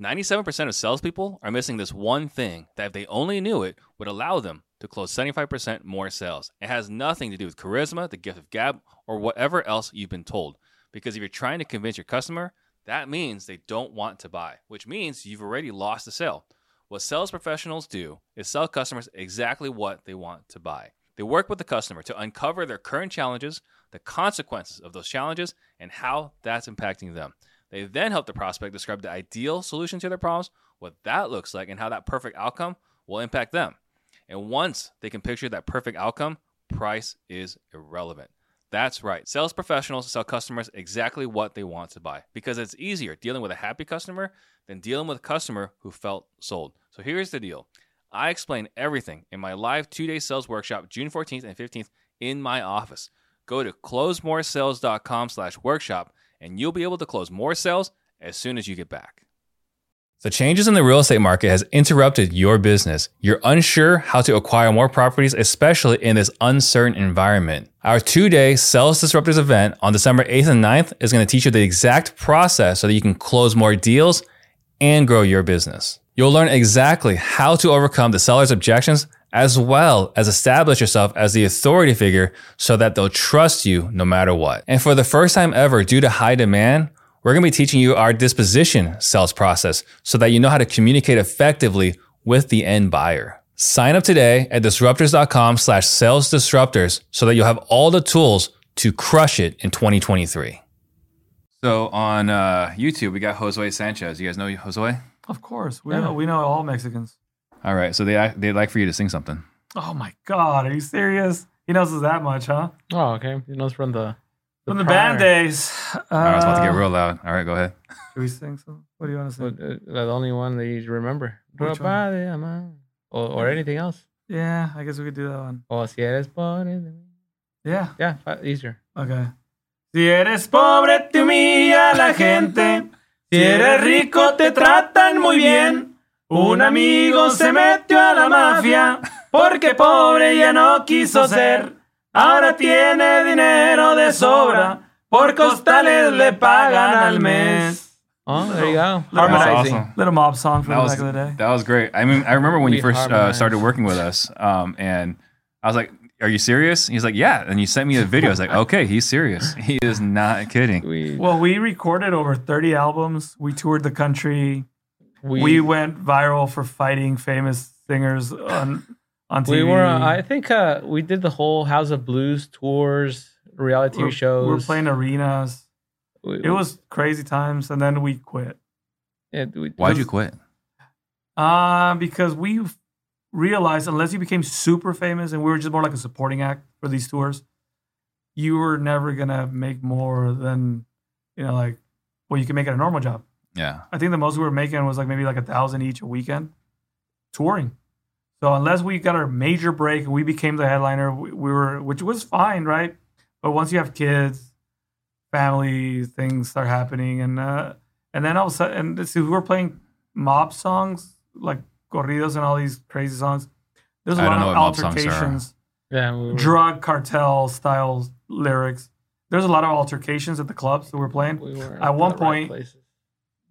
97% of salespeople are missing this one thing that, if they only knew it, would allow them to close 75% more sales. It has nothing to do with charisma, the gift of gab, or whatever else you've been told. Because if you're trying to convince your customer, that means they don't want to buy, which means you've already lost the sale. What sales professionals do is sell customers exactly what they want to buy. They work with the customer to uncover their current challenges, the consequences of those challenges, and how that's impacting them. They then help the prospect describe the ideal solution to their problems, what that looks like, and how that perfect outcome will impact them. And once they can picture that perfect outcome, price is irrelevant. That's right. Sales professionals sell customers exactly what they want to buy because it's easier dealing with a happy customer than dealing with a customer who felt sold. So here's the deal I explain everything in my live two day sales workshop, June 14th and 15th, in my office. Go to closemoresales.com slash workshop and you'll be able to close more sales as soon as you get back. The changes in the real estate market has interrupted your business. You're unsure how to acquire more properties, especially in this uncertain environment. Our two-day Sales Disruptors event on December 8th and 9th is going to teach you the exact process so that you can close more deals and grow your business. You'll learn exactly how to overcome the seller's objections as well as establish yourself as the authority figure so that they'll trust you no matter what. And for the first time ever, due to high demand, we're going to be teaching you our disposition sales process so that you know how to communicate effectively with the end buyer. Sign up today at disruptors.com slash sales disruptors so that you'll have all the tools to crush it in 2023. So on uh, YouTube, we got Josue Sanchez. You guys know Josue? Of course, we Yeah. know we know all Mexicans. All right. So they they'd like for you to sing something. Oh my God, are you serious? He knows us that much, huh? Oh, okay. He knows it's from the From the prior. band days. Uh, All right, I was about to get real loud. All right, go ahead. Should we sing some? What do you want to But, sing? uh, the only one that you remember. Which one? Ropa de amar. Or, or anything else. Yeah, I guess we could do that one. O si eres pobre. Yeah. Yeah, easier. Okay. Si eres pobre te humilla la gente. Si eres rico te tratan muy bien. Un amigo se metió a la mafia porque pobre ya no quiso ser. Ahora tiene dinero de sobra. Por costales le pagan al mes. Oh, there you go. That was Harmonizing. awesome. Little mob song from That the was back of the day. that was great. I mean, I remember when you first uh, harmonized. started working with us, um, and I was like, "Are you serious?" He's like, "Yeah." And you sent me a video. I was like, "Okay, he's serious. He is not kidding." We, Well, we recorded over 30 albums. We toured the country. We, We, went viral for fighting famous singers on on TV. we were, uh, I think uh, we did the whole House of Blues tours, reality We're- shows. We were playing arenas. We- It was crazy times, and then we quit. it- we- Why'd it you quit? Uh, because we realized unless you became super famous and we were just more like a supporting act for these tours, you were never gonna make more than you know, like what you can make at a normal job. Yeah, I think the most we were making was like maybe like a thousand each a weekend touring. So unless we got our major break and we became the headliner, we, we were, which was fine, right? But once you have kids, family things start happening, and uh, and then all of a sudden, and this, we were playing mob songs like corridos and all these crazy songs. There's a I lot of what mob songs are. altercations, Yeah, we were, drug cartel style lyrics. There's a lot of altercations at the clubs that we're playing we were at one the right point- places.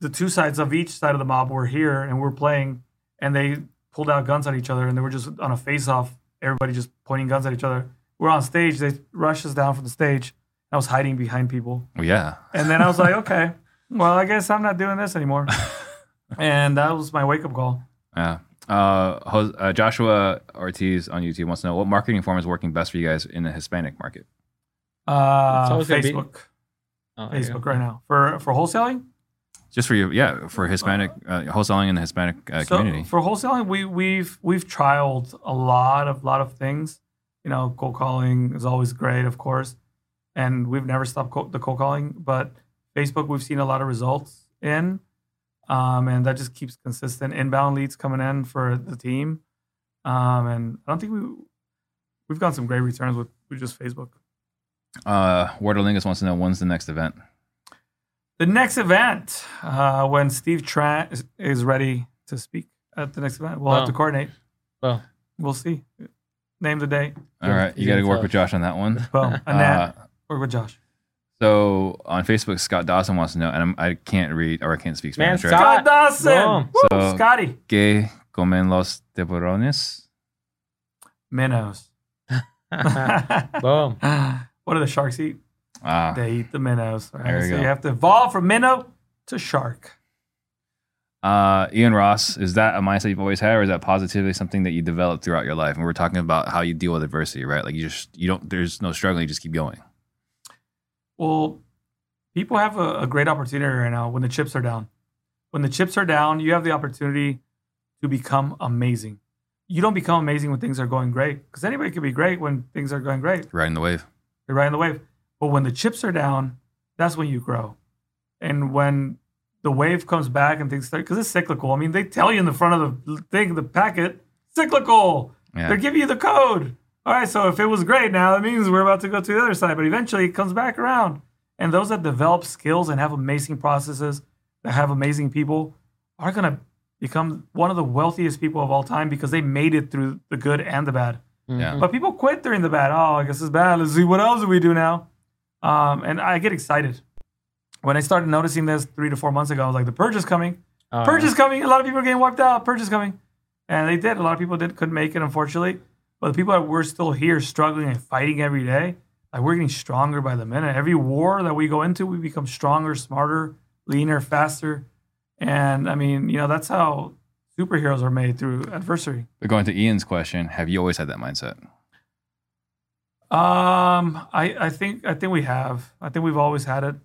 The two sides of each side of the mob were here and we're playing and they pulled out guns at each other and they were just on a face off everybody just pointing guns at each other. We're on stage they rushed us down from the stage. I was hiding behind people. Yeah. and then i was like okay well i guess i'm not doing this anymore. And that was my wake-up call. Yeah. Uh, Jos- uh, Joshua Ortiz on YouTube wants to know what marketing form is working best for you guys in the Hispanic market. uh, always be- facebook. Oh, facebook right now. For for wholesaling Just for you, yeah, for Hispanic uh, wholesaling in the Hispanic uh, so community. for wholesaling, we we've we've trialed a lot of lot of things. You know, cold calling is always great, of course, and we've never stopped co- the cold calling. But Facebook, we've seen a lot of results in, um, and that just keeps consistent inbound leads coming in for the team. Um, and I don't think we we've gotten some great returns with, with just Facebook. Uh, Wardolingus wants to know when's the next event. The next event, uh, when Steve Trant is, is ready to speak at the next event, we'll have to coordinate. Well, We'll see. Name the date. All Yeah, right, you got to work with Josh on that one. Well, Annette Uh, work with Josh. So on Facebook, Scott Dawson wants to know, and I'm, I can't read or I can't speak Man, Spanish. right? Scott- Scott Dawson. Boom. Woo, So- Scotty. ¿Qué comen los tiburones? Minnows. Boom. what do the sharks eat? Ah, They eat the minnows. Right? There you so go. you have to evolve from minnow to shark. uh, Ian Ross, is that a mindset you've always had, or is that positively something that you developed throughout your life? And we're talking about how you deal with adversity, right? Like you just you don't. There's no struggling. You just keep going. Well, people have a, a great opportunity right now when the chips are down. When the chips are down, you have the opportunity to become amazing. You don't become amazing when things are going great because anybody can be great when things are going great. Riding the wave. You're riding the wave. But when the chips are down, that's when you grow. And when the wave comes back and things start, because it's cyclical. I mean, they tell you in the front of the thing, the packet, cyclical. Yeah. They're giving you the code. All right, so if it was great now, that means we're about to go to the other side. But eventually it comes back around. And those that develop skills and have amazing processes, that have amazing people, are going to become one of the wealthiest people of all time because they made it through the good and the bad. Yeah. But people quit during the bad. Oh, I guess it's bad. Let's see what else do we do now. Um, and I get excited when I started noticing this three to four months ago. I was like, the purge is coming. Uh, Purge is coming. A lot of people are getting wiped out. Purge is coming, and they did. A lot of people did couldn't make it, unfortunately. But the people that were still here, struggling and fighting every day, like we're getting stronger by the minute. Every war that we go into, we become stronger, smarter, leaner, faster. And I mean, you know, that's how superheroes are made through adversity. But going to Ian's question, have you always had that mindset? Um, I, I think I think we have. I think we've always had it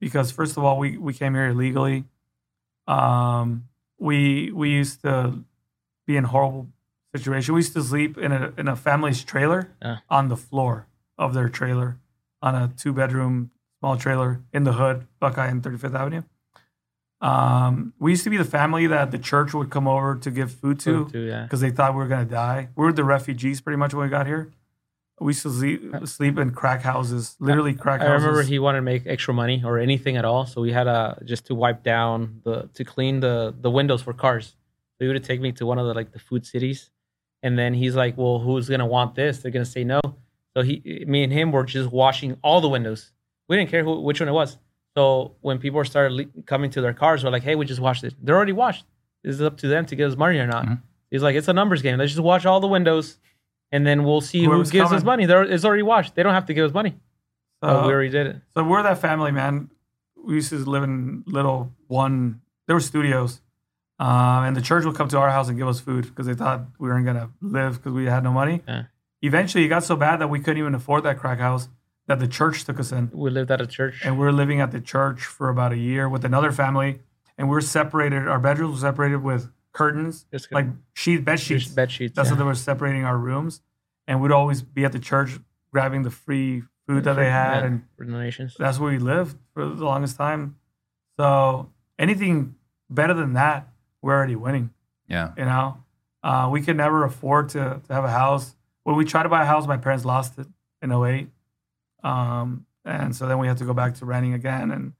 because first of all, we, we came here illegally. Um, we we used to be in horrible situation. We used to sleep in a in a family's trailer on the floor of their trailer on a two bedroom small trailer in the hood, Buckeye and 35th Avenue. Um, we used to be the family that the church would come over to give food to Too, yeah. because they thought we were gonna die. We were the refugees pretty much when we got here. We used to sleep, sleep in crack houses, literally crack houses. I houses. remember he wanted to make extra money or anything at all, so we had uh, just to wipe down the to clean the the windows for cars. So he would take me to one of the like the food cities, and then he's like, "Well, who's gonna want this?" They're gonna say no. So he, me and him were just washing all the windows. We didn't care who, which one it was. So when people started le- coming to their cars, we're like, "Hey, we just washed it. They're already washed. Is it up to them to get us money or not?" Mhm. He's like, "It's a numbers game. Let's just wash all the windows, and then we'll see Whoever's who gives us money. They're, it's already washed. They don't have to give us money." So, Oh, we already did it. so we're that family, man. We used to live in little one. There were studios, um, and the church would come to our house and give us food because they thought we weren't gonna live because we had no money. Yeah. Eventually, it got so bad that we couldn't even afford that crack house that the church took us in. We lived at a church. and we were living at the church for about a year with another family, and we were separated. Our bedrooms were separated with curtains, Just like sheet bed sheets. just bed sheets. That's yeah. what they were separating our rooms, and we'd always be at the church grabbing the free food that they had, Yeah, and donations. that's where we lived for the longest time. So anything better than that, we're already winning. Yeah. You know, uh, we could never afford to, to have a house. When we tried to buy a house, my parents lost it in 08. Um, and so then we had to go back to renting again. And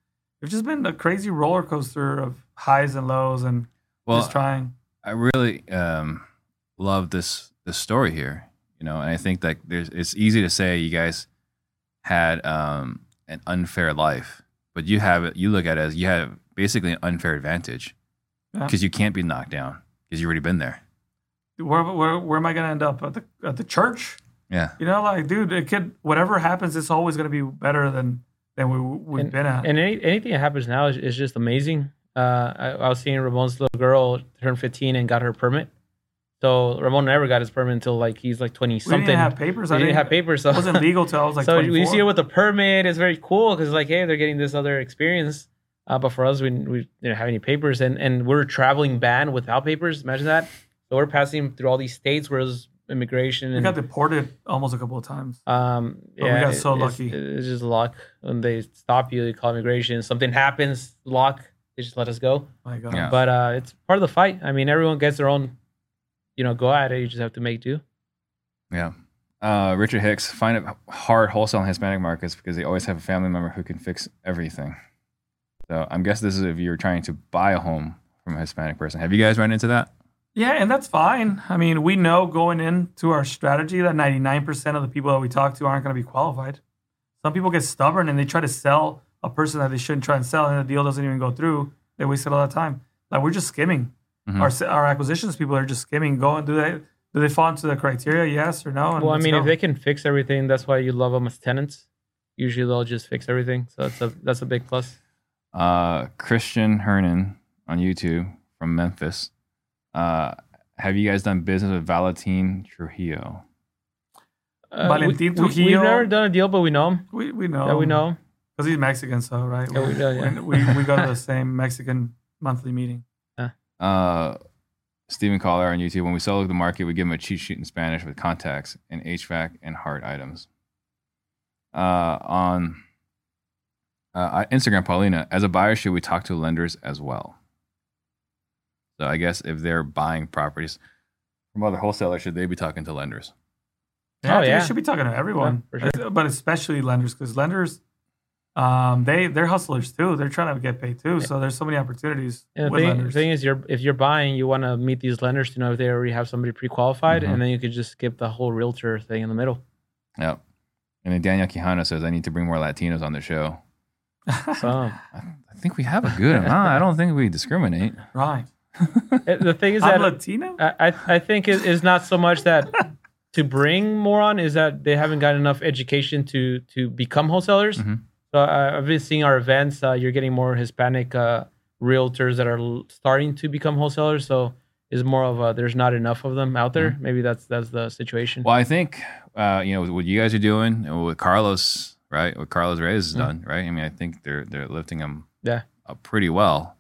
it's just been a crazy roller coaster of highs and lows and Well, just trying. I really um, love this this story here, you know, and I think that there's it's easy to say you guys had um, an unfair life, but you have it. You look at it as you have basically an unfair advantage Yeah. because you can't be knocked down because you've already been there. Where, where, where am I going to end up? At the, at the church? Yeah, You know, like, dude, it could, whatever happens, it's always going to be better than, than we, we've And- been at. And any, anything that happens now is, is just amazing. Uh, I, I was seeing Ramon's little girl turn 15 and got her permit. So Ramon never got his permit until like he's like 20 we something. didn't have papers. He I didn't have papers. So It wasn't legal till I was like so 24. we see it with the permit. It's very cool because like, hey, they're getting this other experience. Uh, but for us, we, we didn't have any papers, and and we're traveling ban without papers. Imagine that. So we're passing through all these states where there's immigration we got deported almost a couple of times. um, But we got so it- it's- lucky. It's, just luck. When they stop you, they call immigration. Something happens, luck. They just let us go. My God. Yeah. But uh, it's part of the fight. I mean, everyone gets their own, you know, go at it. You just have to make do. yeah. Uh, Richard Hicks find it hard wholesale in Hispanic markets because they always have a family member who can fix everything. So I'm guessing this is if you're trying to buy a home from a Hispanic person. Have you guys run into that? Yeah, and that's fine. I mean, we know going into our strategy that 99% of the people that we talk to aren't going to be qualified. some people get stubborn and they try to sell a person that they shouldn't try and sell, and the deal doesn't even go through. They wasted a lot of time. Like we're just skimming. Mhm. Our our acquisitions people are just skimming. Going, do they do they fall into the criteria? Yes or no? And Well, I mean, go. if they can fix everything, that's why you love them as tenants. Usually, they'll just fix everything, so that's a that's a big plus. Uh, Christian Hernan on YouTube from Memphis. Uh, have you guys done business with Valentin Trujillo? Uh, Valentin we, we, Trujillo. we've never done a deal, but we know him. we we know Yeah, we know. Him. because he's Mexican, so right. Yeah, we- yeah, yeah. we, we go to the same Mexican monthly meeting. Uh, Stephen Collar on YouTube. When we sell the market, we give him a cheat sheet in Spanish with contacts and HVAC and hard items. Uh, on uh, Instagram, Paulina, as a buyer, should we talk to lenders as well? So I guess if they're buying properties from other wholesalers, should they be talking to lenders? Yeah, Oh, yeah. we should be talking to everyone, Yeah, for but especially lenders because lenders, um, they they're hustlers too. They're trying to get paid too. So there's so many opportunities And the with thing, lenders. thing is, you're if you're buying, you want to meet these lenders to know if they already have somebody pre-qualified, Mhm. and then you could just skip the whole realtor thing in the middle. Yep. And then Daniel Quijano says, I need to bring more Latinos on the show. So I, I think we have a good amount. I don't think we discriminate. right. the thing is I'm that Latino. I, I I think it is not so much that to bring more on is that they haven't got enough education to to become wholesalers. Mhm. So I, I've been seeing our events. Uh, you're getting more Hispanic uh, realtors that are l- starting to become wholesalers. So it's more of a there's not enough of them out there. Maybe that's that's the situation. Well, I think, uh, you know, what you guys are doing, and what Carlos, right? What Carlos Reyes has done, right? I mean, I think they're they're lifting him Yeah. up pretty well.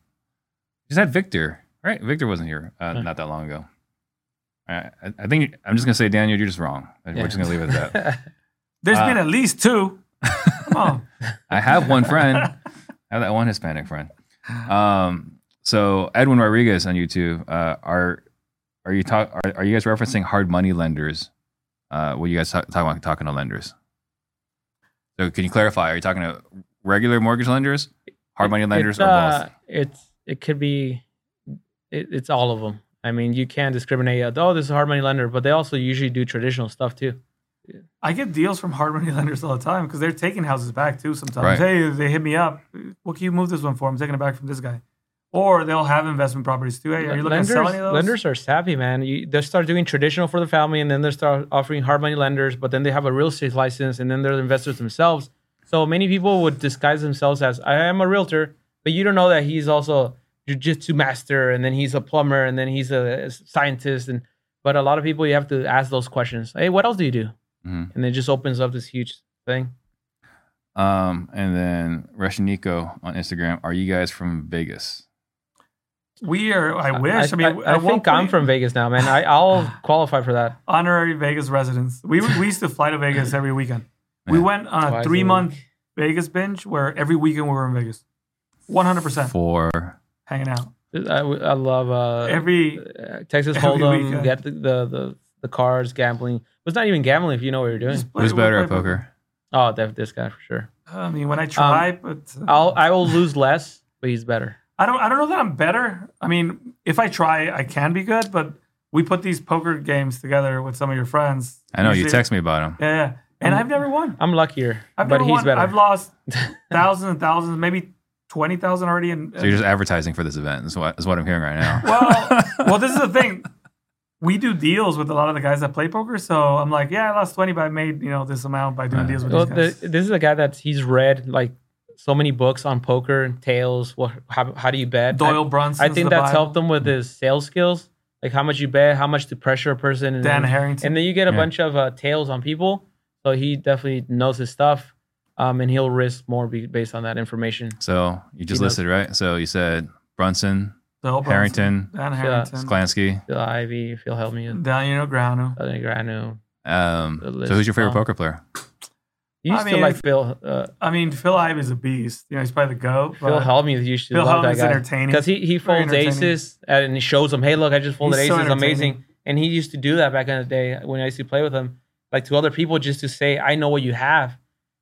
Just had Victor, right? Victor wasn't here uh, Huh. not that long ago. I, I I think I'm just gonna say, Daniel, you're just wrong. We're just gonna leave it at that. There's uh, been at least two. I have one friend. I have that one Hispanic friend. Um, so Edwin Rodriguez on YouTube, uh, are are you talk are, are you guys referencing hard money lenders? Uh, what you guys talk, talking about talking to lenders? So can you clarify? Are you talking to regular mortgage lenders, hard money lenders, or uh, both? It's it could be, it, it's all of them. I mean, you can't discriminate. uh, Oh, this is a hard money lender, but they also usually do traditional stuff too. I get deals from hard money lenders all the time because they're taking houses back too. Sometimes, Right. hey, they hit me up. What can you move this one for? I'm taking it back from this guy. Or they'll have investment properties too. Hey, are you looking lenders, to sell any of those? lenders are savvy, man. You, they start doing traditional for the family, and then they start offering hard money lenders. But then they have a real estate license, and then they're investors themselves. So many people would disguise themselves as I am a realtor, but you don't know that he's also jujitsu master, and then he's a plumber, and then he's a scientist. And but a lot of people, you have to ask those questions. Hey, what else do you do? Mhm. And it just opens up this huge thing. Um, and then Russian Nico on Instagram. Are you guys from Vegas? We are. I wish. I, mean, I, at one think I'm from Vegas now, man. I, I'll qualify for that. honorary Vegas residents. We we used to fly to Vegas every weekend. We went on a Twice a three month week. Vegas binge where every weekend we were in Vegas, one hundred percent For hanging out. I, I love uh, Every uh, Texas every Hold'em, weekend. get the, the the the cards, gambling. It's not even gambling if you know what you're doing. who's better at poker? Oh, def- this guy for sure. I mean, when I try, but uh, I'll I will lose less, but he's better. I don't. I don't know that I'm better. I mean, if I try, I can be good. But we put these poker games together with some of your friends. I know you Usually- text me about him. Yeah, yeah. And I've never won. I'm luckier, I've but never he's won. better. I've lost thousands and thousands, maybe twenty thousand already. In, So you're just advertising for this event. Is what is what I'm hearing right now. well, well, this is the thing. We do deals with a lot of the guys that play poker, so I'm like, yeah, I lost twenty, but I made you know this amount by doing Uh, deals with well, these the, guys. this is a guy that he's read like so many books on poker and tails. What how, how do you bet? Doyle Brunson. I think that's helped him with his sales skills, like how much you bet, how much to pressure a person, and Dan then, Harrington. and then you get a Yeah. bunch of uh, tails on people. So he definitely knows his stuff, um, and he'll risk more be, based on that information. So you just He knows. listed right. So you said Brunson, Doyle Brunson, Harrington, Dan Yeah. Harrington, Sklansky. Phil Ivey, Phil help me, Daniel Grano. Granu. Um, so who's your favorite long. poker player? You I used mean, to like if- Phil. Uh, I mean, Phil Ivey's a beast. You know, he's probably the goat. Phil but Hellmuth used to Phil love that guy entertaining. because he he folds aces and he shows them, hey, look, I just folded He's so aces, amazing. And he used to do that back in the day when I used to play with him, like to other people, just to say, I know what you have.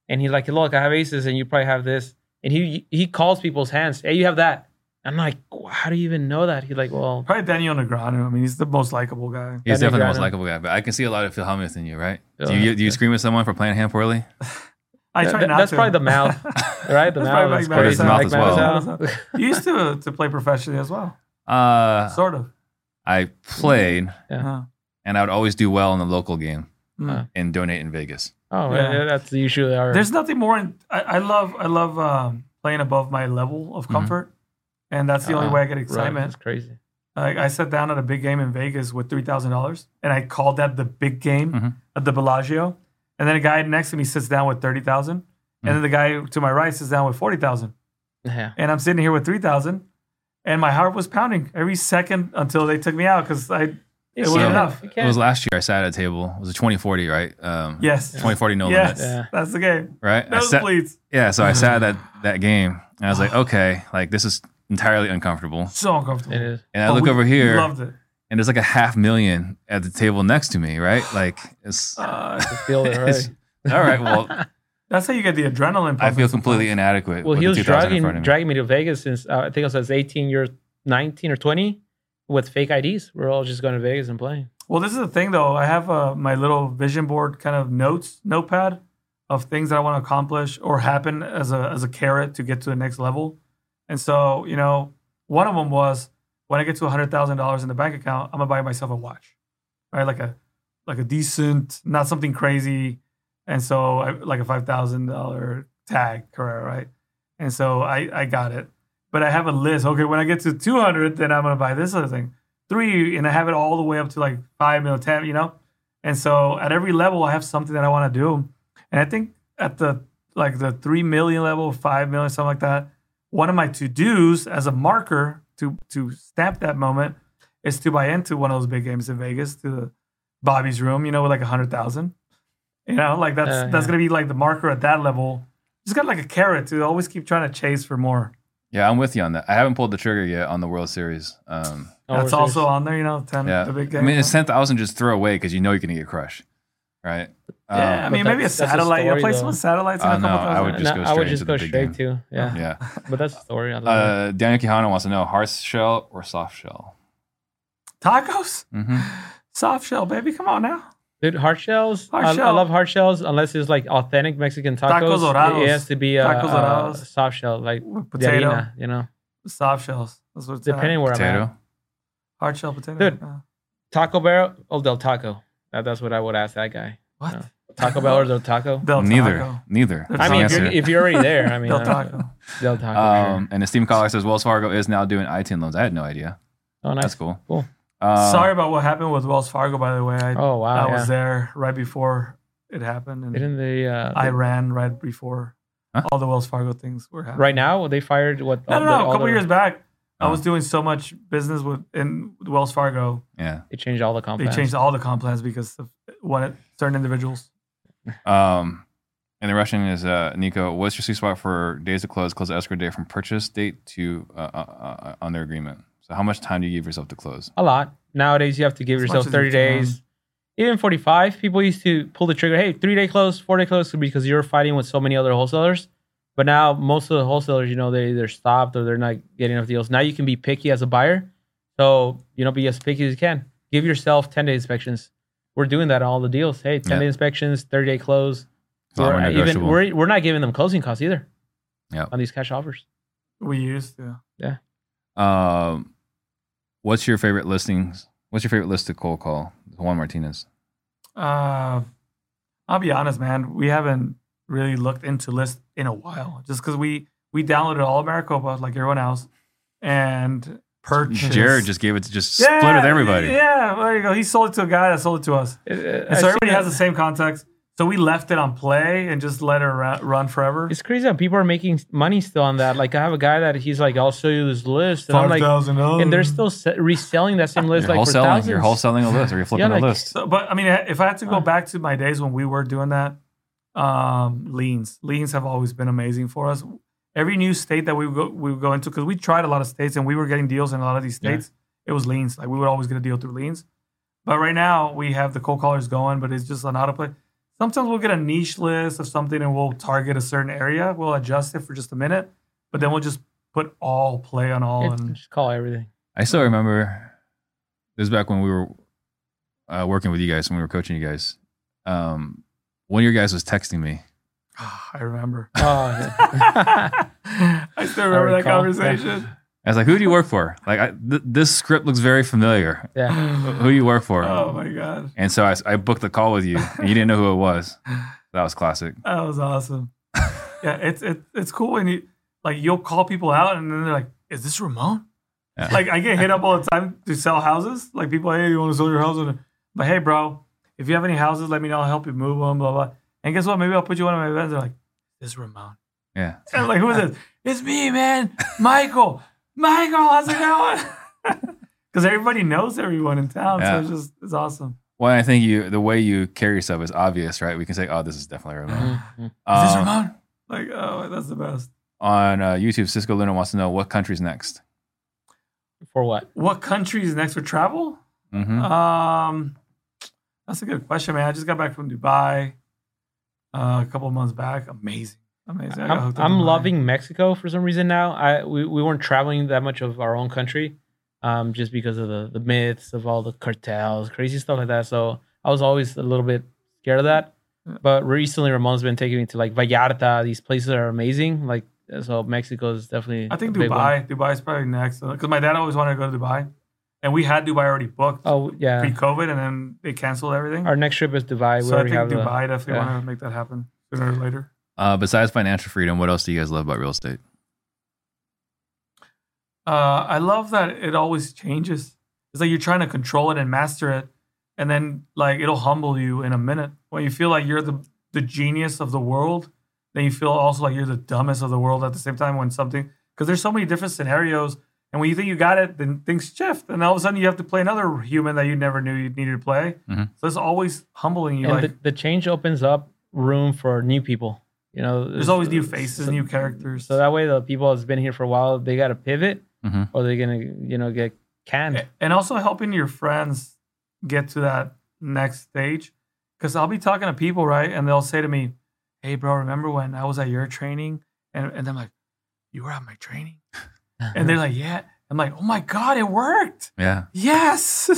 And he's like, look, I have aces, and you probably have this. And he he calls people's hands, hey, you have that. I'm like, how do you even know that? He's like, well, Probably Daniel Negreanu. I mean, he's the most likable guy. He's Daniel definitely the most likable guy, but I can see a lot of Phil Hellmuth in you, right? Phil Do you, do you scream at someone for playing a hand poorly? I try that- not that's to. probably the mouth, right? The That's mouth probably is Mike. Mouth as well. you used to to play professionally as well, Uh, sort of. I played, Yeah. Uh, and I would always do well in the local game mm. And donate in Vegas. Oh, Yeah. yeah. that's usually our. There's nothing more. In, I, I love I love um, playing above my level of Mhm. comfort, and that's the only Uh, way I get right, excitement. That's crazy. Like I sat down at a big game in Vegas with three thousand dollars, and I called that the big game Mhm. at the Bellagio. And then a guy next to me sits down with thirty thousand, and then the guy to my right sits down with forty thousand, Yeah. and I'm sitting here with three thousand, and my heart was pounding every second until they took me out because I it wasn't can't- enough. It was last year. I sat at a table. It was a 2040, right? Um, Yes, 2040 no yes, limit, Yeah. that's the game. right? I sat, Nosebleeds, yeah, so I sat at that game, and I was like, okay, like this is entirely uncomfortable. so uncomfortable. It is. And I But look over here, Loved it. and there's like a half million at the table next to me, right? Like it's Uh, I feel it It's- right. all right. Well, that's how you get the adrenaline. I feel completely sometimes. inadequate. Well, with he the was 2000 in dragging front of me. dragging me to Vegas since uh, I think I was 18 years, 19 or 20, with fake IDs. We're all just going to Vegas and playing. Well, this is the thing though. I have uh, my little vision board kind of notes notepad of things that I want to accomplish or happen as a as a carrot to get to the next level. And so, you know, one of them was when I get to hundred thousand dollars in the bank account, I'm gonna buy myself a watch, right? Like a like a decent, not something crazy. And so, I, like a five thousand dollar tag Carrera, right? And so I I got it, but I have a list. Okay, when I get to two hundred, then I'm gonna buy this other thing three and I have it all the way up to like five mil, ten, you know? And so at every level I have something that I want to do. And I think at the like the three million level, five million, something like that, one of my to-dos as a marker to to stamp that moment is to buy into one of those big games in Vegas to the Bobby's room, you know, with like a hundred thousand. You know, like that's Uh, that's yeah. gonna be like the marker at that level. Just got like a carrot to always keep trying to chase for more. Yeah, I'm with you on that. I haven't pulled the trigger yet on the World Series. Um, Oh, that's we're also serious. on there, you know, ten yeah, the big I mean, it's ten thousand just throw away because you know you're gonna get crushed, right? yeah, I Um, mean, maybe a that's- that's a satellite. You story, play though. some satellites in Uh, a couple no, I would just No, go I would straight just into go the big straight game. to yeah. yeah. But that's the story. I love Uh, Daniel Quijano wants to know hard shell or soft shell. Tacos, hmm soft shell, baby. Come on now. Dude, hard shells. Hard I, I love hard shells unless it's like authentic Mexican tacos. Tacos dorados. It has to be a, Tacos a soft shell, like With potato, harina, you know. soft shells. That's what it's Depending at. where I'm at. Hard shell potato. Dude. Yeah. Taco Bell or Del Taco? That, that's what I would ask that guy. What? No. Taco Bell or Del Taco? Del Neither. Taco. Neither. There's I mean, if you're, if you're already there, I mean, Del uh, Taco. Del Taco. Um, sure. and Stephen Collar says Wells Fargo is now doing ITIN loans. I had no idea. Oh, nice. That's cool. Cool. Uh, Sorry about what happened with Wells Fargo, by the way. I, Oh wow. I yeah. was there right before it happened, and Didn't they? Uh, I ran right before Huh? all the Wells Fargo things were happening. right now they fired what? No, all no, the- no. A couple the- years back, I Oh. was doing so much business with in Wells Fargo. Yeah. They changed all the comp They comp. changed all the comp plans because of one certain individuals. Um, and the Russian is uh, Nico. What's your sweet spot for days to close? Close the escrow date from purchase date to uh, uh, uh, on their agreement. So how much time do you give yourself to close? a lot. Nowadays, you have to give As yourself much as you 30 days, even 45. People used to pull the trigger, hey, three day close, four day close, because you're fighting with so many other wholesalers. But now, most of the wholesalers, you know, they either stopped or they're not getting enough deals. Now you can be picky as a buyer. So, you know, be as picky as you can. Give yourself 10 day inspections. We're doing that on all the deals. Hey, 10 day inspections, 30 day close. It's a lot We're, even, we're, we're not giving them closing costs either Yep. on these cash offers. We used to. Yeah. Um, what's your favorite listings? What's your favorite list to cold call? Juan Martinez. Uh, I'll be honest, man. We haven't really looked into list in a while, just because we we downloaded all of Maricopa like everyone else, and purchased. Jared just gave it to just split with everybody. Yeah, there you go. He sold it to a guy that sold it to us, Uh, and so everybody has the same context. So we left it on play and just let it ra- run forever. It's crazy how people are making money still on that. Like I have a guy that he's like, I'll show you this list, and I'm like, thousand and they're still se- reselling that same list You're like for wholesaling. thousands. You're wholesaling a list, or you're flipping like- a list. So, but I mean, if I had to go back to my days when we were doing that, um, liens, liens have always been amazing for us. Every new state that we would go, we would go into, because we tried a lot of states and we were getting deals in a lot of these Yeah. states. It was liens, like we would always get a deal through liens. But right now we have the cold callers going, but it's just on how to play. Sometimes we'll get a niche list of something and we'll target a certain area. We'll adjust it for just a minute, but then we'll just put all play on all. It's- And just call everything. I still remember this is back when we were uh, working with you guys when we were coaching you guys. Um, one of your guys was texting me, ah, I remember. Oh, yeah. I still remember that recall, yeah. conversation. I was like, who do you work for? Like, I, th- this script looks very familiar. yeah. Who do you work for? Oh my god, And so I, I booked the call with you, and you didn't know who it was. That was classic. that was awesome. yeah, it's it, it's cool when you like you'll call people out and then they're like, "Is this Ramon?" Yeah. Like I get hit up all the time to sell houses. Like people, hey, you want to sell your house? And- But hey, bro, if you have any houses, let me know. I'll help you move them. Blah blah. And guess what? Maybe I'll put you on one of my events. They're like, "This is Ramon." Yeah. And I'm like, who is this? It's me, man. Michael. Michael, how's it going? Because everybody knows everyone in town, Yeah. so it's just it's awesome. Well, I think you the way you carry yourself is obvious, right? We can say, "Oh, this is definitely Ramon." Mhm. Is this Um, Ramon? Like, oh, that's the best. on uh, YouTube, Cisco Luna wants to know what country's next. For what? What country is next for travel? hmm Um, that's a good question, man. I just got back from Dubai uh, a couple of months back. Amazing, amazing. I'm, I'm loving Mexico for some reason now. I we, we weren't traveling that much of our own country, um, just because of the the myths of all the cartels, crazy stuff like that. So I was always a little bit scared of that. Yeah. But recently, Ramon's been taking me to like Vallarta. These places are amazing. Like so, Mexico is definitely. I think a big one. Dubai. Dubai is probably next because my dad always wanted to go to Dubai, and we had Dubai already booked Oh yeah, pre-COVID, and then they canceled everything. our next trip is Dubai. We so I already think have the- Dubai definitely yeah. want to make that happen sooner or later. Uh, besides financial freedom, what else do you guys love about real estate? Uh, I love that it always changes. It's like you're trying to control it and master it, and then like it'll humble you in a minute. When you feel like you're the the genius of the world, then you feel also like you're the dumbest of the world at the same time. When something because there's so many different scenarios, and when you think you got it, then things shift, and all of a sudden you have to play another human that you never knew you needed to play. Mhm. So it's always humbling you. and like the, the change opens up room for new people. You know, there's always new faces, new characters. So that way, the people that's been here for a while, they got to pivot, Mhm. or they're gonna, you know, get canned. and also helping your friends get to that next stage because i'll be talking to people right and they'll say to me hey bro remember when i was at your training and, and i'm like you were at my training and they're like yeah i'm like oh my god it worked Yeah. yes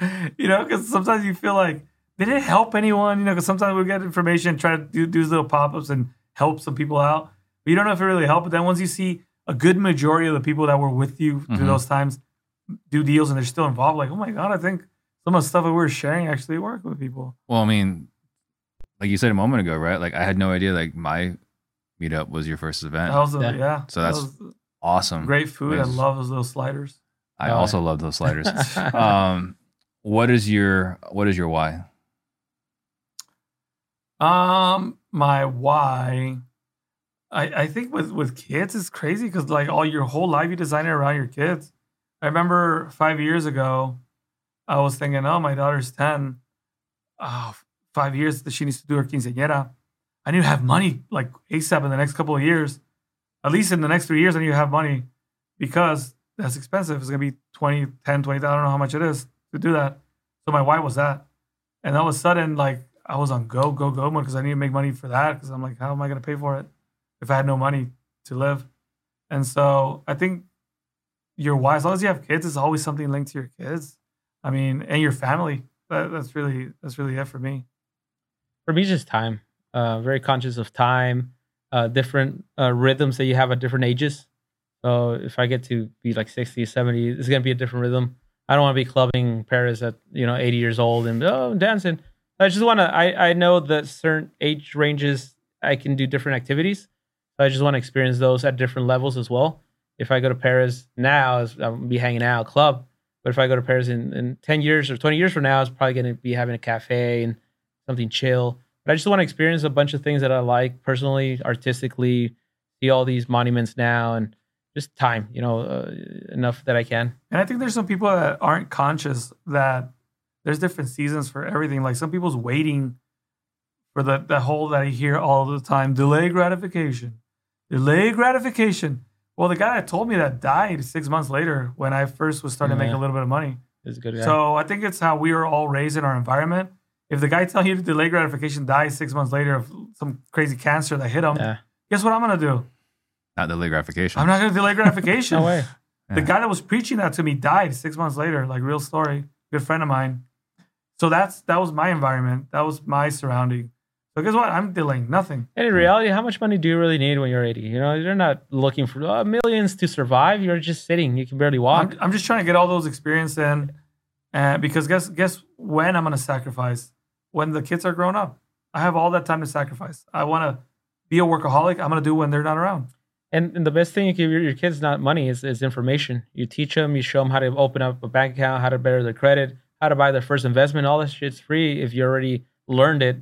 you know because sometimes you feel like they did it help anyone you know because sometimes we get information and try to do, do these little pop-ups and help some people out but you don't know if it really helped but then once you see a good majority of the people that were with you through Mhm. those times do deals and they're still involved like oh my god i think some of the stuff that we were sharing actually worked with people Well, I mean, like you said a moment ago, right? Like I had no idea. Like my meetup was your first event. that was a, Yeah. yeah. So that that's was awesome. great food i love those little sliders I Oh, also love those sliders. um, what is your what is your why? Um, my why. I I think with with kids it's crazy because like all your whole life you design it around your kids. I remember five years ago, I was thinking, oh, my daughter's ten. Oh, five years that she needs to do her quinceañera. I need to have money like ASAP in the next couple of years. At least in the next three years, I need to have money because that's expensive. It's gonna be 20, 10, 20, I don't know how much it is to do that. So my why was that. And all of a sudden, like I was on go, go, go mode because I need to make money for that. Because I'm like, how am I going to pay for it if I had no money to live? And so I think your why, as long as you have kids, is always something linked to your kids. I mean, and your family. That, that's really that's really it for me. For me, it's just time. Uh, very conscious of time, uh, different uh, rhythms that you have at different ages. So if I get to be like 60, 70, it's gonna be a different rhythm. I don't want to be clubbing Paris at you know 80 years old and oh dancing. I just want to. I I know that certain age ranges I can do different activities. So I just want to experience those at different levels as well. If I go to Paris now, I'm gonna be hanging out club. But if I go to Paris in, in 10 years or 20 years from now, it's probably going to be having a cafe and something chill. But I just want to experience a bunch of things that I like personally, artistically, see all these monuments now and just time, you know, uh, enough that I can. And I think there's some people that aren't conscious that there's different seasons for everything. Like some people's waiting for the the whole that I hear all the time: delay gratification, delay gratification. Well, the guy that told me that died six months later when I first was starting to make a little bit of money. A good guy. So I think it's how we were all raised in our environment. If the guy telling you to delay gratification dies six months later of some crazy cancer that hit him, yeah. guess what I'm gonna do? Not delay gratification. I'm not gonna delay gratification. No way. The Yeah. guy that was preaching that to me died six months later, like real story, good friend of mine. So that's that was my environment. That was my surrounding. So guess what? I'm delaying nothing. And in reality, how much money do you really need when you're 80? You know, you're not looking for uh, millions to survive. You're just sitting. You can barely walk. I'm, I'm just trying to get all those experience in, and because guess guess when I'm gonna sacrifice when the kids are grown up. I have all that time to sacrifice. I want to be a workaholic. I'm gonna do when they're not around. And, and the best thing you give your, your kids not money is, is information. You teach them, you show them how to open up a bank account, how to better their credit, how to buy their first investment. All this shit's free if you already learned it.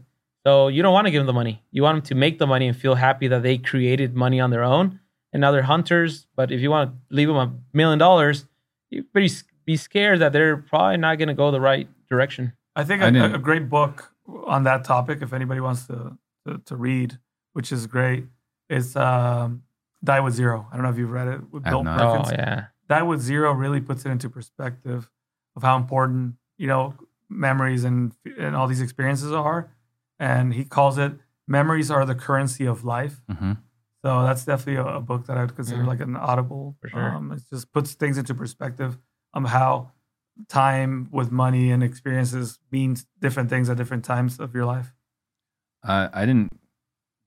So you don't want to give them the money. You want them to make the money and feel happy that they created money on their own. And now they're hunters. But if you want to leave them a million dollars, you better be scared that they're probably not going to go the right direction. I think I a- a, a great book on that topic, if anybody wants to to, to read, which is great, is um, Die with Zero. I don't know if you've read it with I have Bill not. Perkins. Oh, yeah. Die with Zero really puts it into perspective of how important you know memories and and all these experiences are, and he calls it memories are the currency of life. hmm So that's definitely a, a book that I would consider Mhm. like an audible. For sure. Um, it just puts things into perspective of how time with money and experiences means different things at different times of your life. Uh, I didn't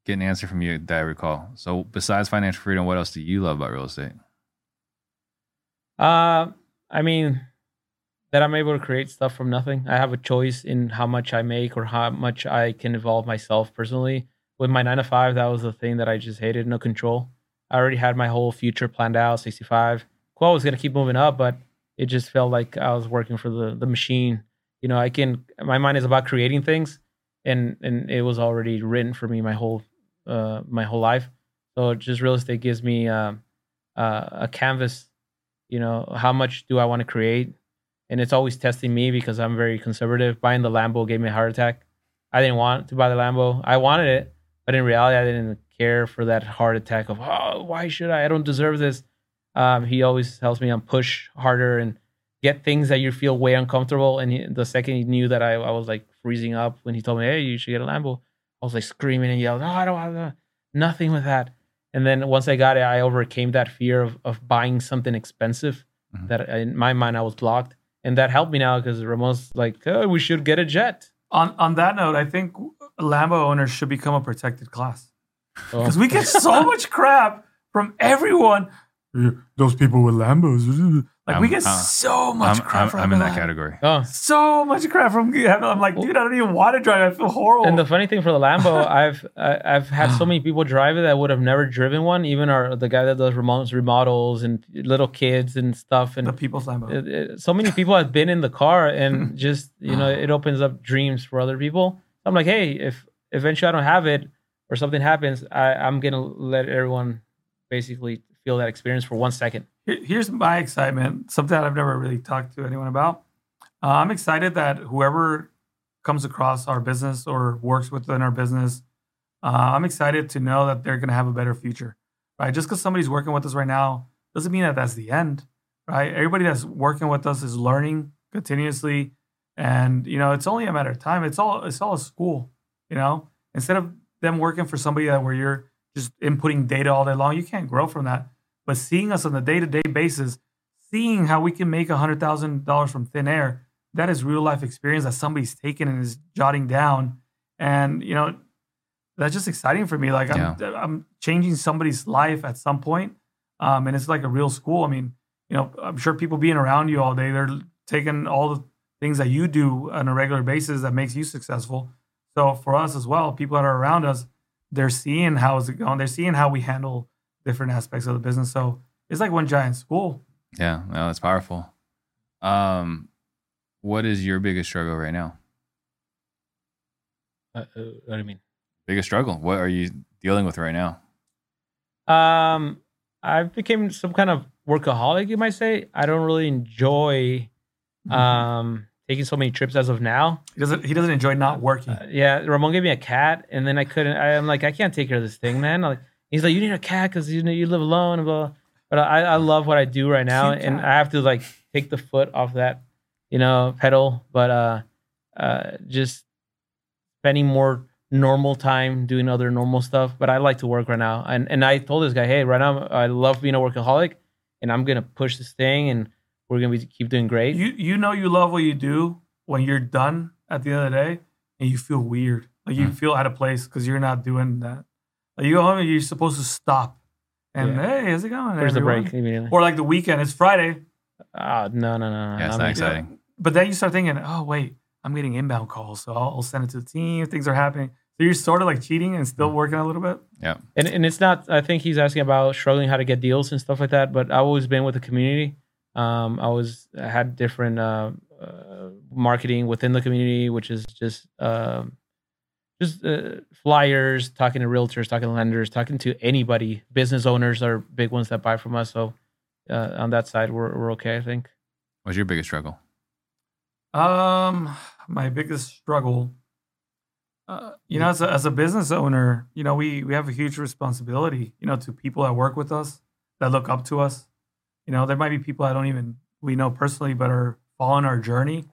get an answer from you that I recall. So besides financial freedom, what else do you love about real estate? Uh, I mean, that I'm able to create stuff from nothing. I have a choice in how much I make or how much I can involve myself personally. With my nine to five, that was the thing that I just hated no control. I already had my whole future planned out 65. Qual was going to keep moving up, but it just felt like I was working for the, the machine. You know, I can, my mind is about creating things and, and it was already written for me my whole, uh, my whole life. So just real estate gives me, um, uh, a canvas you know how much do i want to create? And it's always testing me because i'm very conservative. Buying the lambo gave me a heart attack. I didn't want to buy the lambo. I wanted it but in reality i didn't care for that heart attack of oh why should i? I don't deserve this um, he always helps me on push harder and get things that you feel way uncomfortable and he, the second he knew that I, I was like freezing up when he told me hey you should get a lambo i was like screaming and yelling no i don't want that. nothing with that and then once I got it, I overcame that fear of, of buying something expensive Mhm. that in my mind I was blocked. And that helped me now because Ramon's like, oh, we should get a jet. On on that note, I think Lambo owners should become a protected class So, because we get so much crap from everyone. Those people with Lambos, like we I'm- get uh, so much I'm, crap I'm, from I'm in that category. oh. So much crap from. I'm like, dude, I don't even want to drive. I feel horrible. And the funny thing for the Lambo, I've I, I've had so many people drive it that would have never driven one. Even our the guy that does Ramon's remodels and little kids and stuff. And the people's Lambo. it, it- so many people have been in the car and just you know it opens up dreams for other people i'm like hey if eventually i don't have it or something happens I, i'm gonna let everyone basically feel that experience for one second Here's my excitement, something I've never really talked to anyone about. Uh, I'm excited that whoever comes across our business or works within our business, uh, I'm excited to know that they're going to have a better future, right? Just because somebody's working with us right now doesn't mean that that's the end, right? Everybody that's working with us is learning continuously, and you know it's only a matter of time. It's all it's all a school, you know. Instead of them working for somebody that where you're just inputting data all day long, you can't grow from that. But seeing us on a day-to-day basis seeing how we can make $100000 from thin air that is real life experience that somebody's taken and is jotting down. And you know that's just exciting for me. Like i'm, I'm changing somebody's life at some point um, and it's like a real school. I mean you know i'm sure people being around you all day they're taking all the things that you do on a regular basis that makes you successful. So for us as well people that are around us they're seeing how is it going they're seeing how we handle different aspects of the business. So it's like one giant school. Yeah, no, that's powerful. Um, what is your biggest struggle right now? uh, uh, what do you mean Biggest struggle? What are you dealing with right now? um I've became some kind of workaholic you might say i don't really enjoy um taking so many trips as of now He doesn't. He doesn't enjoy not working. Uh, yeah, Ramon gave me a cat, and then I couldn't. I, am like, I can't take care of this thing, man. Like, he's like, you need a cat because you know you live alone, blah. But I, I love what I do right now, and cat. I have to like take the foot off that, you know, pedal. But uh, uh, just spending more normal time doing other normal stuff. But I like to work right now, and and I told this guy, hey, right now I love being a workaholic, and I'm gonna push this thing, and we're gonna be, keep doing great. You you know you love what you do when you're done at the end of the day, and you feel weird. Like you. Mm. feel out of place because you're not doing that. Like you go home and you're supposed to stop and Yeah. hey, how's it going? Where's the break immediately? Or like the weekend, it's Friday. Ah, no, no, no, no. Yeah, it's I not mean, exciting. But then you start thinking, oh wait, I'm getting inbound calls, so I'll, I'll send it to the team. Things are happening. So you're sort of like cheating and still working a little bit. Yeah. And, and it's not, I think he's asking about struggling how to get deals and stuff like that. But I've always been with the community. Um, I was, I had different uh, uh, marketing within the community, which is just, um, just uh, flyers, talking to realtors, talking to lenders, talking to anybody. Business owners are big ones that buy from us. So uh, on that side, we're, we're okay, I think. What's your biggest struggle? Um, my biggest struggle, uh, you know, as a, as a business owner, you know, we we have a huge responsibility, you know, to people that work with us, that look up to us. You know, there might be people I don't even we know personally, but are following our journey,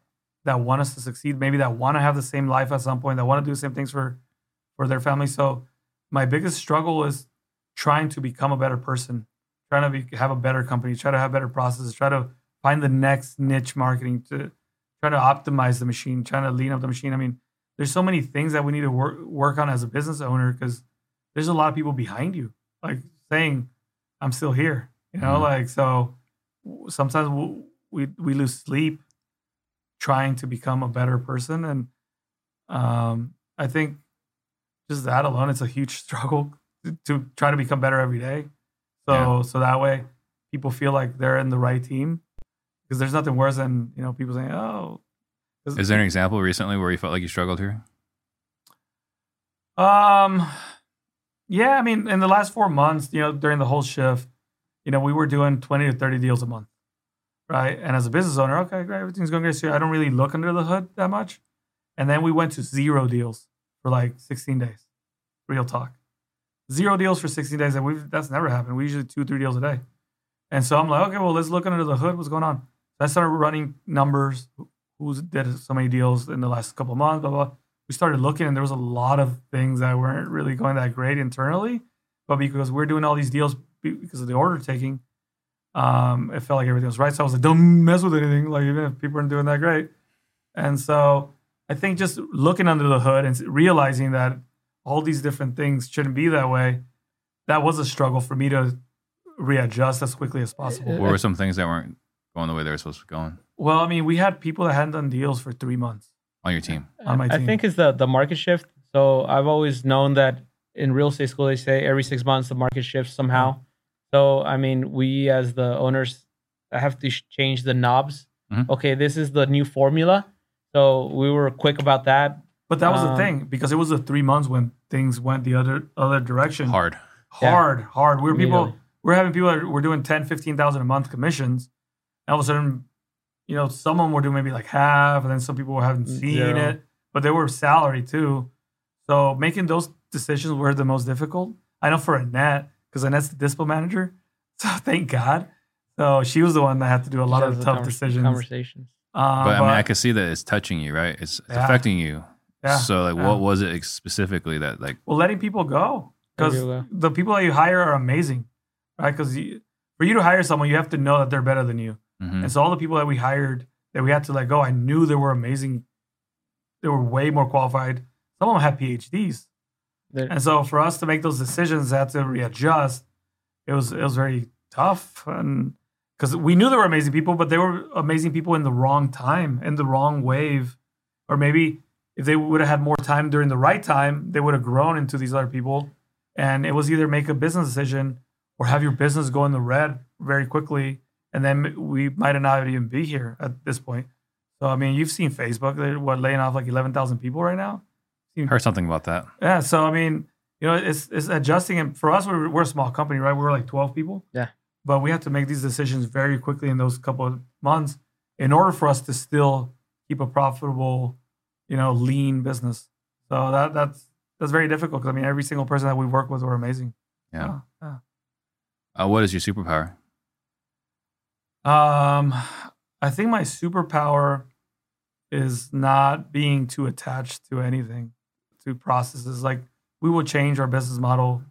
that want us to succeed, maybe that want to have the same life at some point, that want to do the same things for for their family. So, my biggest struggle is trying to become a better person, trying to be, have a better company, try to have better processes, try to find the next niche marketing to trying to optimize the machine, trying to lean up the machine. I mean, there's so many things that we need to work work on as a business owner because there's a lot of people behind you, like saying, "I'm still here," you know, Mhm. like so. Sometimes w- we we lose sleep trying to become a better person, and um, I think just that alone, it's a huge struggle to, to try to become better every day. So Yeah. so that way, people feel like they're in the right team because there's nothing worse than you know people saying, "Oh, Is there an example recently where you felt like you struggled here? Um, yeah, I mean, in the last four months, you know, during the whole shift, you know, we were doing twenty to thirty deals a month, right? And as a business owner, okay, great, everything's going great. So I don't really look under the hood that much. And then we went to zero deals for like sixteen days. Real talk, zero deals for sixteen days, and we've that's never happened. We usually two, three deals a day. And so I'm like, okay, well, let's look under the hood. What's going on? So I started running numbers. Who's did so many deals in the last couple of months? Blah blah. We started looking, and there was a lot of things that weren't really going that great internally. But because we're doing all these deals because of the order taking, um, it felt like everything was right. So I was like, don't mess with anything. Like even if people aren't doing that great. And so I think just looking under the hood and realizing that all these different things shouldn't be that way, that was a struggle for me to readjust as quickly as possible. What were some things that weren't going the way they were supposed to be going Well, I mean, we had people that hadn't done deals for three months. on your team? On my team. I think it's the the market shift. So I've always known that in real estate school they say every six months the market shifts somehow. So I mean, we as the owners have to sh- change the knobs. Mhm. Okay, this is the new formula. So we were quick about that. But that was the Um, thing because it was the three months when things went the other other direction. Hard. Yeah. hard, hard. We were people. Immediately. We're having people that were doing 10, 15,000 a month commissions. And all of a sudden, you know, some of them were doing maybe like half, and then some people haven't seen Zero. it, but they were salary too. So making those decisions were the most difficult. I know for Annette, because Annette's the dispo manager. So thank God. So she was the one that had to do a lot of the the tough conver- decisions. Conversations. Uh, But I mean, I could see that it's touching you, right? It's, it's Yeah. affecting you. yeah. So, like, yeah. what was it specifically that, like, well, letting people go because Letting people go. the people that you hire are amazing, right? Because for you to hire someone, you have to know that they're better than you. mhm. And so all the people that we hired that we had to let go, I knew they were amazing. They were way more qualified. Some of them had PhDs, There- and so for us to make those decisions, had to readjust. It was it was very tough, and because we knew they were amazing people, but they were amazing people in the wrong time, in the wrong wave, or maybe if they would have had more time during the right time, they would have grown into these other people. And it was either make a business decision or have your business go in the red very quickly, and then we might not even be here at this point. So I mean, you've seen Facebook, they're what laying off like eleven thousand people right now. Heard something about that. Yeah, so I mean, you know, it's it's adjusting, and for us, we're, we're a small company, right? We're like twelve people. Yeah. But we have to make these decisions very quickly in those couple of months in order for us to still keep a profitable, you know, lean business. So that that's that's very difficult because I mean, every single person that we work with were amazing. Yeah. Yeah. Uh, what is your superpower? Um, I think my superpower is not being too attached to anything, to processes. Like we will change our business model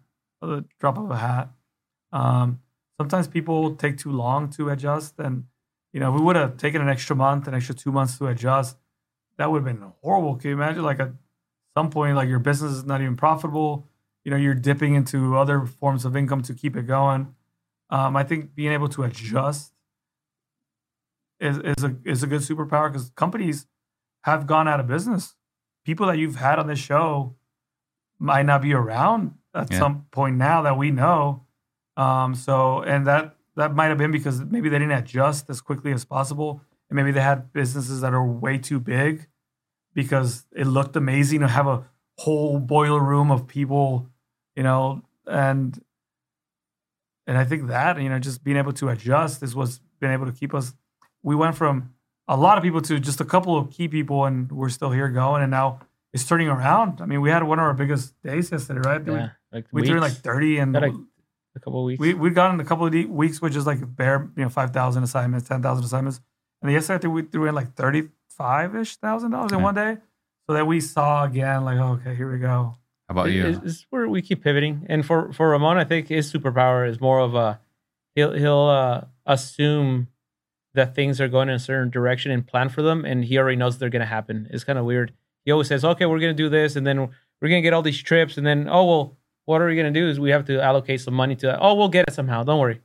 at the drop of a hat. Um, sometimes people take too long to adjust, and you know we would have taken an extra month, an extra two months to adjust. That would have been horrible. Can you imagine like at some point like your business is not even profitable. You know, you're dipping into other forms of income to keep it going. Um, I think being able to adjust is, is a is a good superpower because companies have gone out of business. People that you've had on this show might not be around at Yeah. some point now that we know. Um, so and that that might have been because maybe they didn't adjust as quickly as possible, and maybe they had businesses that are way too big because it looked amazing to have a whole boiler room of people, you know, and and I think that you know just being able to adjust is what's been able to keep us. We went from a lot of people to just a couple of key people, and we're still here going, and now it's turning around. I mean, we had one of our biggest days yesterday, right? Yeah, like We, we threw in like thirty, and Got a- a couple of weeks. we we've gotten a couple of de- weeks, which is like bare, you know, five thousand assignments, ten thousand assignments, and yesterday I think we threw in like thirty five ish thousand dollars in Yeah. one day, so that we saw again, like, oh, okay, here we go. How about It- you? It's, it's where we keep pivoting. And for for Ramon, I think his superpower is more of a he'll he'll uh, assume that things are going in a certain direction and plan for them, and he already knows they're gonna happen. It's kind of weird. He always says, "Okay, we're gonna do this," and then we're gonna get all these trips, and then oh well, what are we gonna do? Is we have to allocate some money to that. Oh, we'll get it somehow. Don't worry.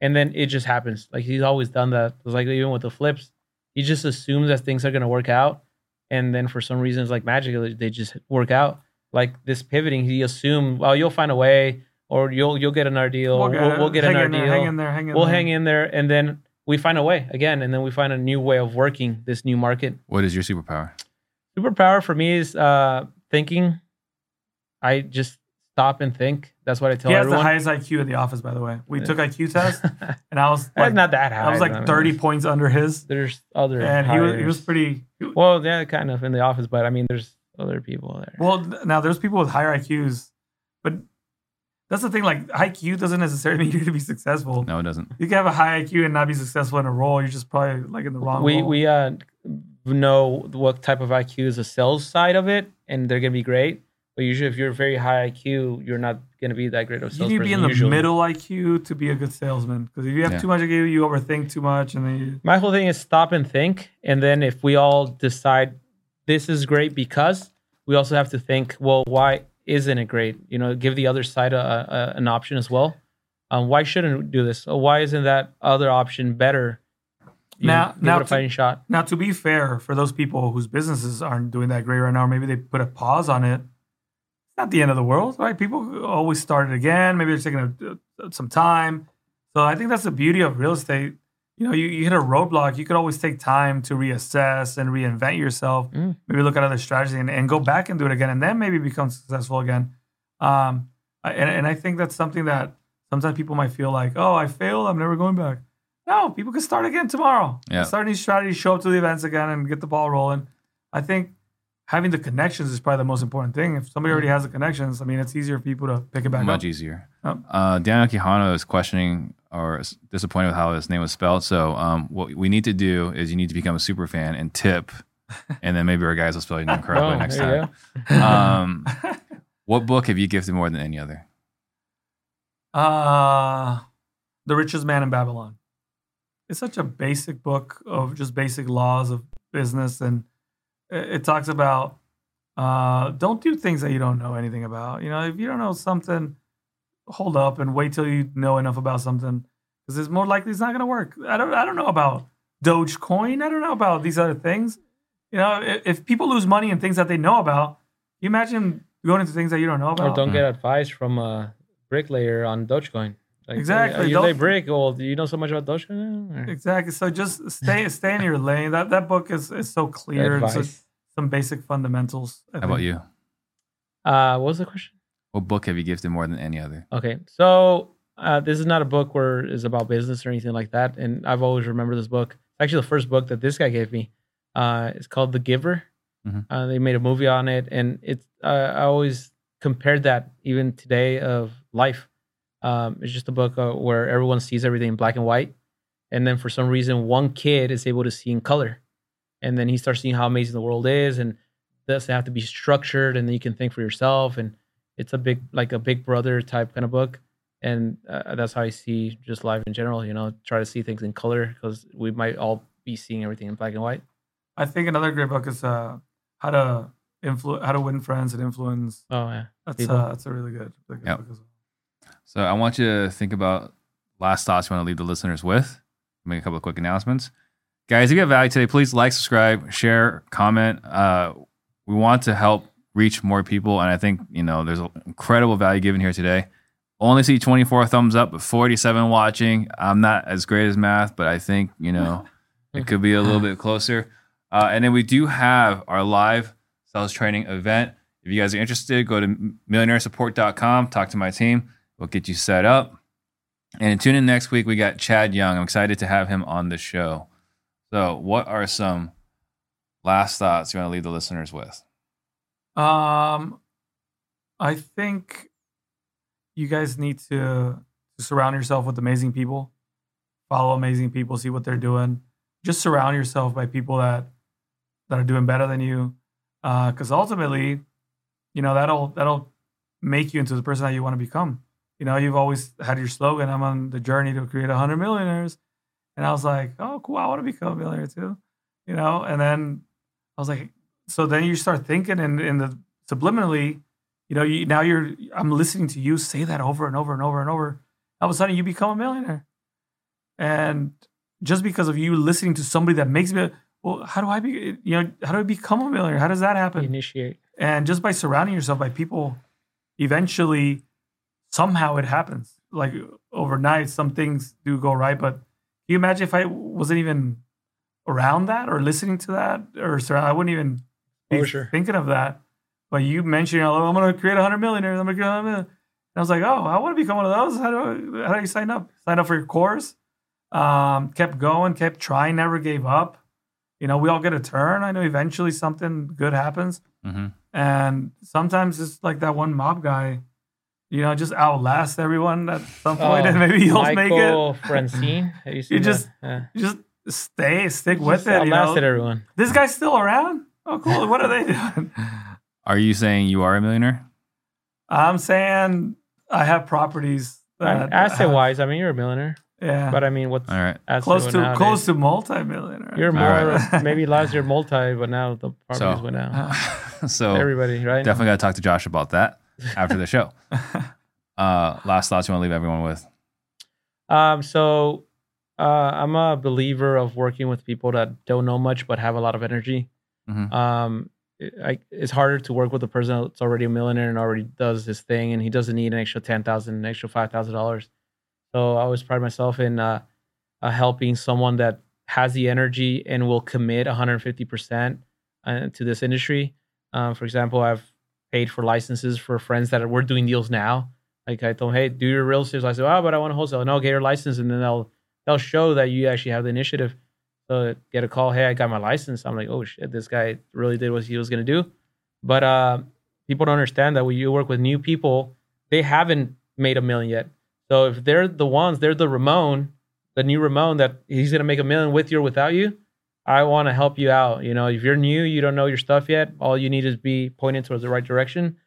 And then it just happens. Like he's always done that. It's like even with the flips, he just assumes that things are gonna work out, and then for some reason, it's like magically, They just work out like this pivoting, he assumed, well, you'll find a way, or you'll you'll get another deal, we'll, get we'll, we'll get hang another in there, deal, hang in there, hang in we'll there. hang in there, and then we find a way again, and then we find a new way of working this new market. What is your superpower? Superpower for me is uh thinking. I just stop and think. That's what I tell He has everyone. the highest IQ in the office, by the way. We Yeah. took IQ test, and I was That's like, not that high. I was I like mean, thirty points under his, There's other and he was he was pretty. well, yeah, kind of in the office, but I mean, there's other people there. Well, now there's people with higher IQs, but that's the thing. Like IQ doesn't necessarily mean you're to be successful. No, it doesn't. You can have a high IQ and not be successful in a role. You're just probably like in the wrong. we role. we uh know what type of IQ is the sales side of it, and they're gonna be great. But usually, if you're very high IQ, you're not gonna be that great of a you salesperson. need to be in the usually. middle IQ to be a good salesman. Because if you have Yeah. too much IQ, you overthink too much, and then you, My whole thing is stop and think, and then if we all decide this is great because, we also have to think, well, why isn't it great? You know, give the other side a, a, an option as well. Um, why shouldn't we do this? Why isn't that other option better? You Now- now to- shot. Now, to be fair, for those people whose businesses aren't doing that great right now, or maybe they put a pause on it. It's not the end of the world, right? People always start it again. Maybe they're taking a, some time. So I think that's the beauty of real estate. You know, you, you hit a roadblock, you could always take time to reassess and reinvent yourself. Mm. Maybe look at other strategies and, and go back and do it again, and then maybe become successful again. Um, and, and I think that's something that sometimes people might feel like, oh, I failed, I'm never going back. No, people can start again tomorrow. Yeah. Start a new strategy, show up to the events again, and get the ball rolling. I think having the connections is probably the most important thing. If somebody already has the connections, I mean, it's easier for people to pick it back Much up. Much easier. Yep. Uh, Daniel Quijano is questioning or is disappointed with how his name was spelled. So um, what we need to do is you need to become a super fan and tip, and then maybe our guys will spell your name correctly Oh, next time. Um, what book have you gifted more than any other? Uh, The Richest Man in Babylon. It's such a basic book of just basic laws of business. And it, it talks about uh, don't do things that you don't know anything about. You know, if you don't know something, hold up and wait till you know enough about something because it's more likely it's not going to work. I don't, I don't know about Dogecoin. I don't know about these other things. You know, if, if people lose money in things that they know about, you imagine going into things that you don't know about. Or don't get advice from a bricklayer on Dogecoin. Like, Exactly, hey, You don't- lay brick. Well, do you know so much about Dogecoin? Or- Exactly. So just stay stay in your lane. That that book is is so clear. and so- Advice. some basic fundamentals. I How about you? Uh, what was the question? What book have you gifted more than any other? Okay, so uh, this is not a book where it's about business or anything like that, and I've always remembered this book. It's actually the first book that this guy gave me. Uh, it's called The Giver. Mhm. Uh, they made a movie on it, and it's uh, I always compared that even today of life. Um, it's just a book uh, where everyone sees everything in black and white, and then for some reason, one kid is able to see in color, and then he starts seeing how amazing the world is, and doesn't have to be structured, and then you can think for yourself, and it's a big like a big brother type kind of book and uh, that's how i see just life in general you know try to see things in color because we might all be seeing everything in black and white I think another great book is uh, how to influ- how to win friends and influence. Oh yeah. That's People. uh, that's a really good, really good Yep. book as well. So I want you to think about last thoughts you want to leave the listeners with. Make a couple of quick announcements. Guys, if you have value today, please like, subscribe, share, comment. Uh, we want to help reach more people. And I think, you know, there's incredible value given here today. Only see 24 thumbs up, but 47 watching. I'm not as great as math, but I think, you know, it could be a little bit closer. Uh, and then we do have our live sales training event. If you guys are interested, go to millionairesupport.com, talk to my team. We'll get you set up. And tune in next week. We got Chad Young. I'm excited to have him on the show. So, what are some last thoughts you want to leave the listeners with? Um, I think you guys need to, to surround yourself with amazing people. Follow amazing people, see what they're doing. Just surround yourself by people that that are doing better than you, because ultimately, you know that'll that'll make you into the person that you want to become. You know, you've always had your slogan, "I'm on the journey to create a hundred millionaires," and I was like, "Oh, cool! I want to become a millionaire too." You know, and then I was like, so then you start thinking in, in the subliminally, you know, you, now you're, I'm listening to you say that over and over and over and over. All of a sudden you become a millionaire. And just because of you listening to somebody that makes me, well, how do I be, you know, how do I become a millionaire? How does that happen? Initiate. And just by surrounding yourself by people, eventually, somehow it happens. Like overnight, some things do go right. But can you imagine if I wasn't even around that or listening to that or surround, I wouldn't even Exposure. thinking of that. But you mentioned, you know, I'm going to create a 100 millionaires. I'm going to create 100 million. And I was like, oh, I want to become one of those. How do, I, how do you sign up? Sign up for your course. Um, kept going, kept trying, never gave up. You know, we all get a turn. I know eventually something good happens. Mm-hmm. And sometimes it's like that one mob guy, you know, just outlast everyone at some point, and maybe you'll make it. Oh, Michael Franzese. Have you just- Yeah. You just stay, stick Just with it. You know? outlasted everyone. This guy's still around. Oh, cool. What are they doing? Are you saying you are a millionaire? I'm saying I have properties that Asset wise, I mean, you're a millionaire. yeah, But I mean, what's All right. asset close to nowadays? close to multi-millionaire. You're more, right. maybe last year multi, but now the properties So- went down. so Everybody, right? definitely got to talk to Josh about that after the show. Uh, last thoughts you want to leave everyone with? Um, so uh, I'm a believer of working with people that don't know much but have a lot of energy. Mhm. Um, it, I, it's harder to work with a person that's already a millionaire and already does his thing, and he doesn't need an extra ten thousand, an extra five thousand dollars. So I always pride myself in uh, uh, helping someone that has the energy and will commit 150 percent uh, to this industry. Um, for example, I've paid for licenses for friends that are, we're doing deals now. Like I told them, hey, do your real estate license. Oh, but I want to wholesale. No, get your license, and then they'll they'll show that you actually have the initiative. So get a call, hey, I got my license. I'm like, oh shit, this guy really did what he was gonna do. But uh, people don't understand that when you work with new people, they haven't made a million yet. So if they're the ones, they're the Ramon, the new Ramon that he's gonna make a million with you or without you. I want to help you out. You know, if you're new, you don't know your stuff yet. All you need is be pointed towards the right direction.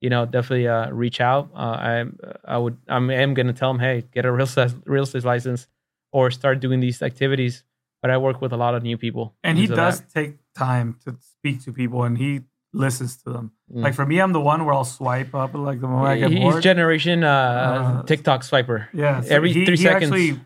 You know, definitely uh, reach out. Uh, I I would I'm, I'm gonna tell them, hey, get a real real estate license or start doing these activities. But I work with a lot of new people, and he does that. take time to speak to people, and he listens to them. Mm. Like for me, I'm the one where I'll swipe up like the moment I get He's bored. generation uh, Uh, TikTok swiper. yeah, so every he, three he seconds. actually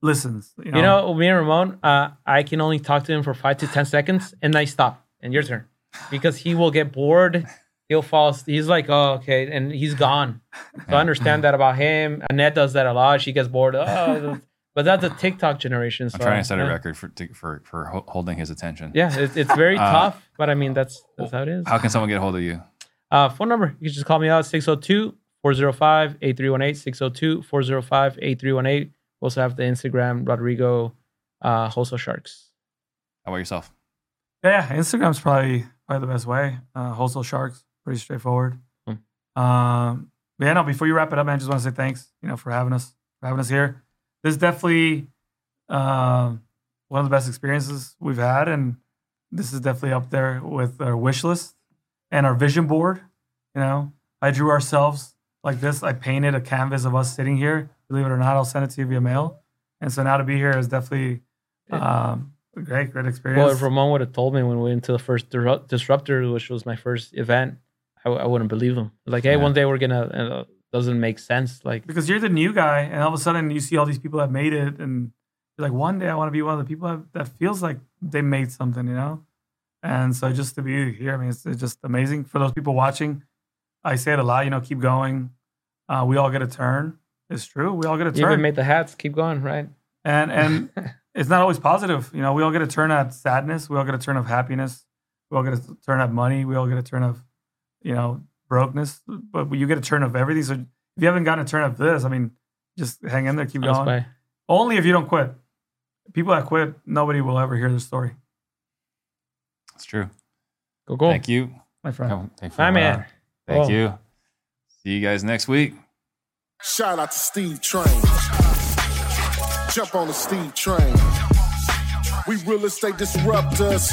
listens. You know, You know, me and Ramon, uh, I can only talk to him for five to ten seconds, and I stop. And your turn, because he will get bored. He'll fall. He's like, oh, okay, and he's gone. So I understand that about him. Annette does that a lot. She gets bored. Oh, but that's a TikTok generation. So, I'm trying to set a yeah. record for to, for for ho- holding his attention. Yeah, it's, it's very Uh, tough, but I mean that's that's how it is. How can someone get a hold of you? Uh, phone number, you can just call me out 602 405 8318. 602 405 8318. We also have the Instagram, Rodrigo uh, Wholesale Sharks. How about yourself? yeah, Instagram's probably probably the best way. Uh, Wholesale Sharks, pretty straightforward. Hmm. Um, but yeah, no. Before you wrap it up, man, I just want to say thanks. You know, for having us, for having us here. This is definitely um, one of the best experiences we've had, and this is definitely up there with our wish list and our vision board. You know, I drew ourselves like this. I painted a canvas of us sitting here. Believe it or not, I'll send it to you via mail. And so now to be here is definitely um, a great, great experience. Well, if Ramon would have told me when we went to the first Disruptor, which was my first event, I wouldn't believe him. Like, hey, Yeah. one day we're gonna. Doesn't make sense. Like, because you're the new guy, and all of a sudden you see all these people that made it, and you're like, one day I want to be one of the people that, that feels like they made something, you know. And so just to be here, I mean, it's, it's just amazing for those people watching. I say it a lot, you know, keep going. Uh, we all get a turn. It's true. We all get a turn. you even made the hats. Keep going, right? and and it's not always positive. You know, we all get a turn at sadness. We all get a turn of happiness. We all get a turn of money. We all get a turn of, you know, brokenness. But you get a turn of everything. So if you haven't gotten a turn of this, I mean, just hang in there, keep going. way. Only if you don't quit. People that quit, nobody will ever hear their story, That's true. Go, go. Thank you. my friend. Oh, thank you My man. on. Thank Oh. you. See you guys next week. Shout out to Steve Trang. Jump on the Steve Trang. We real estate disruptors.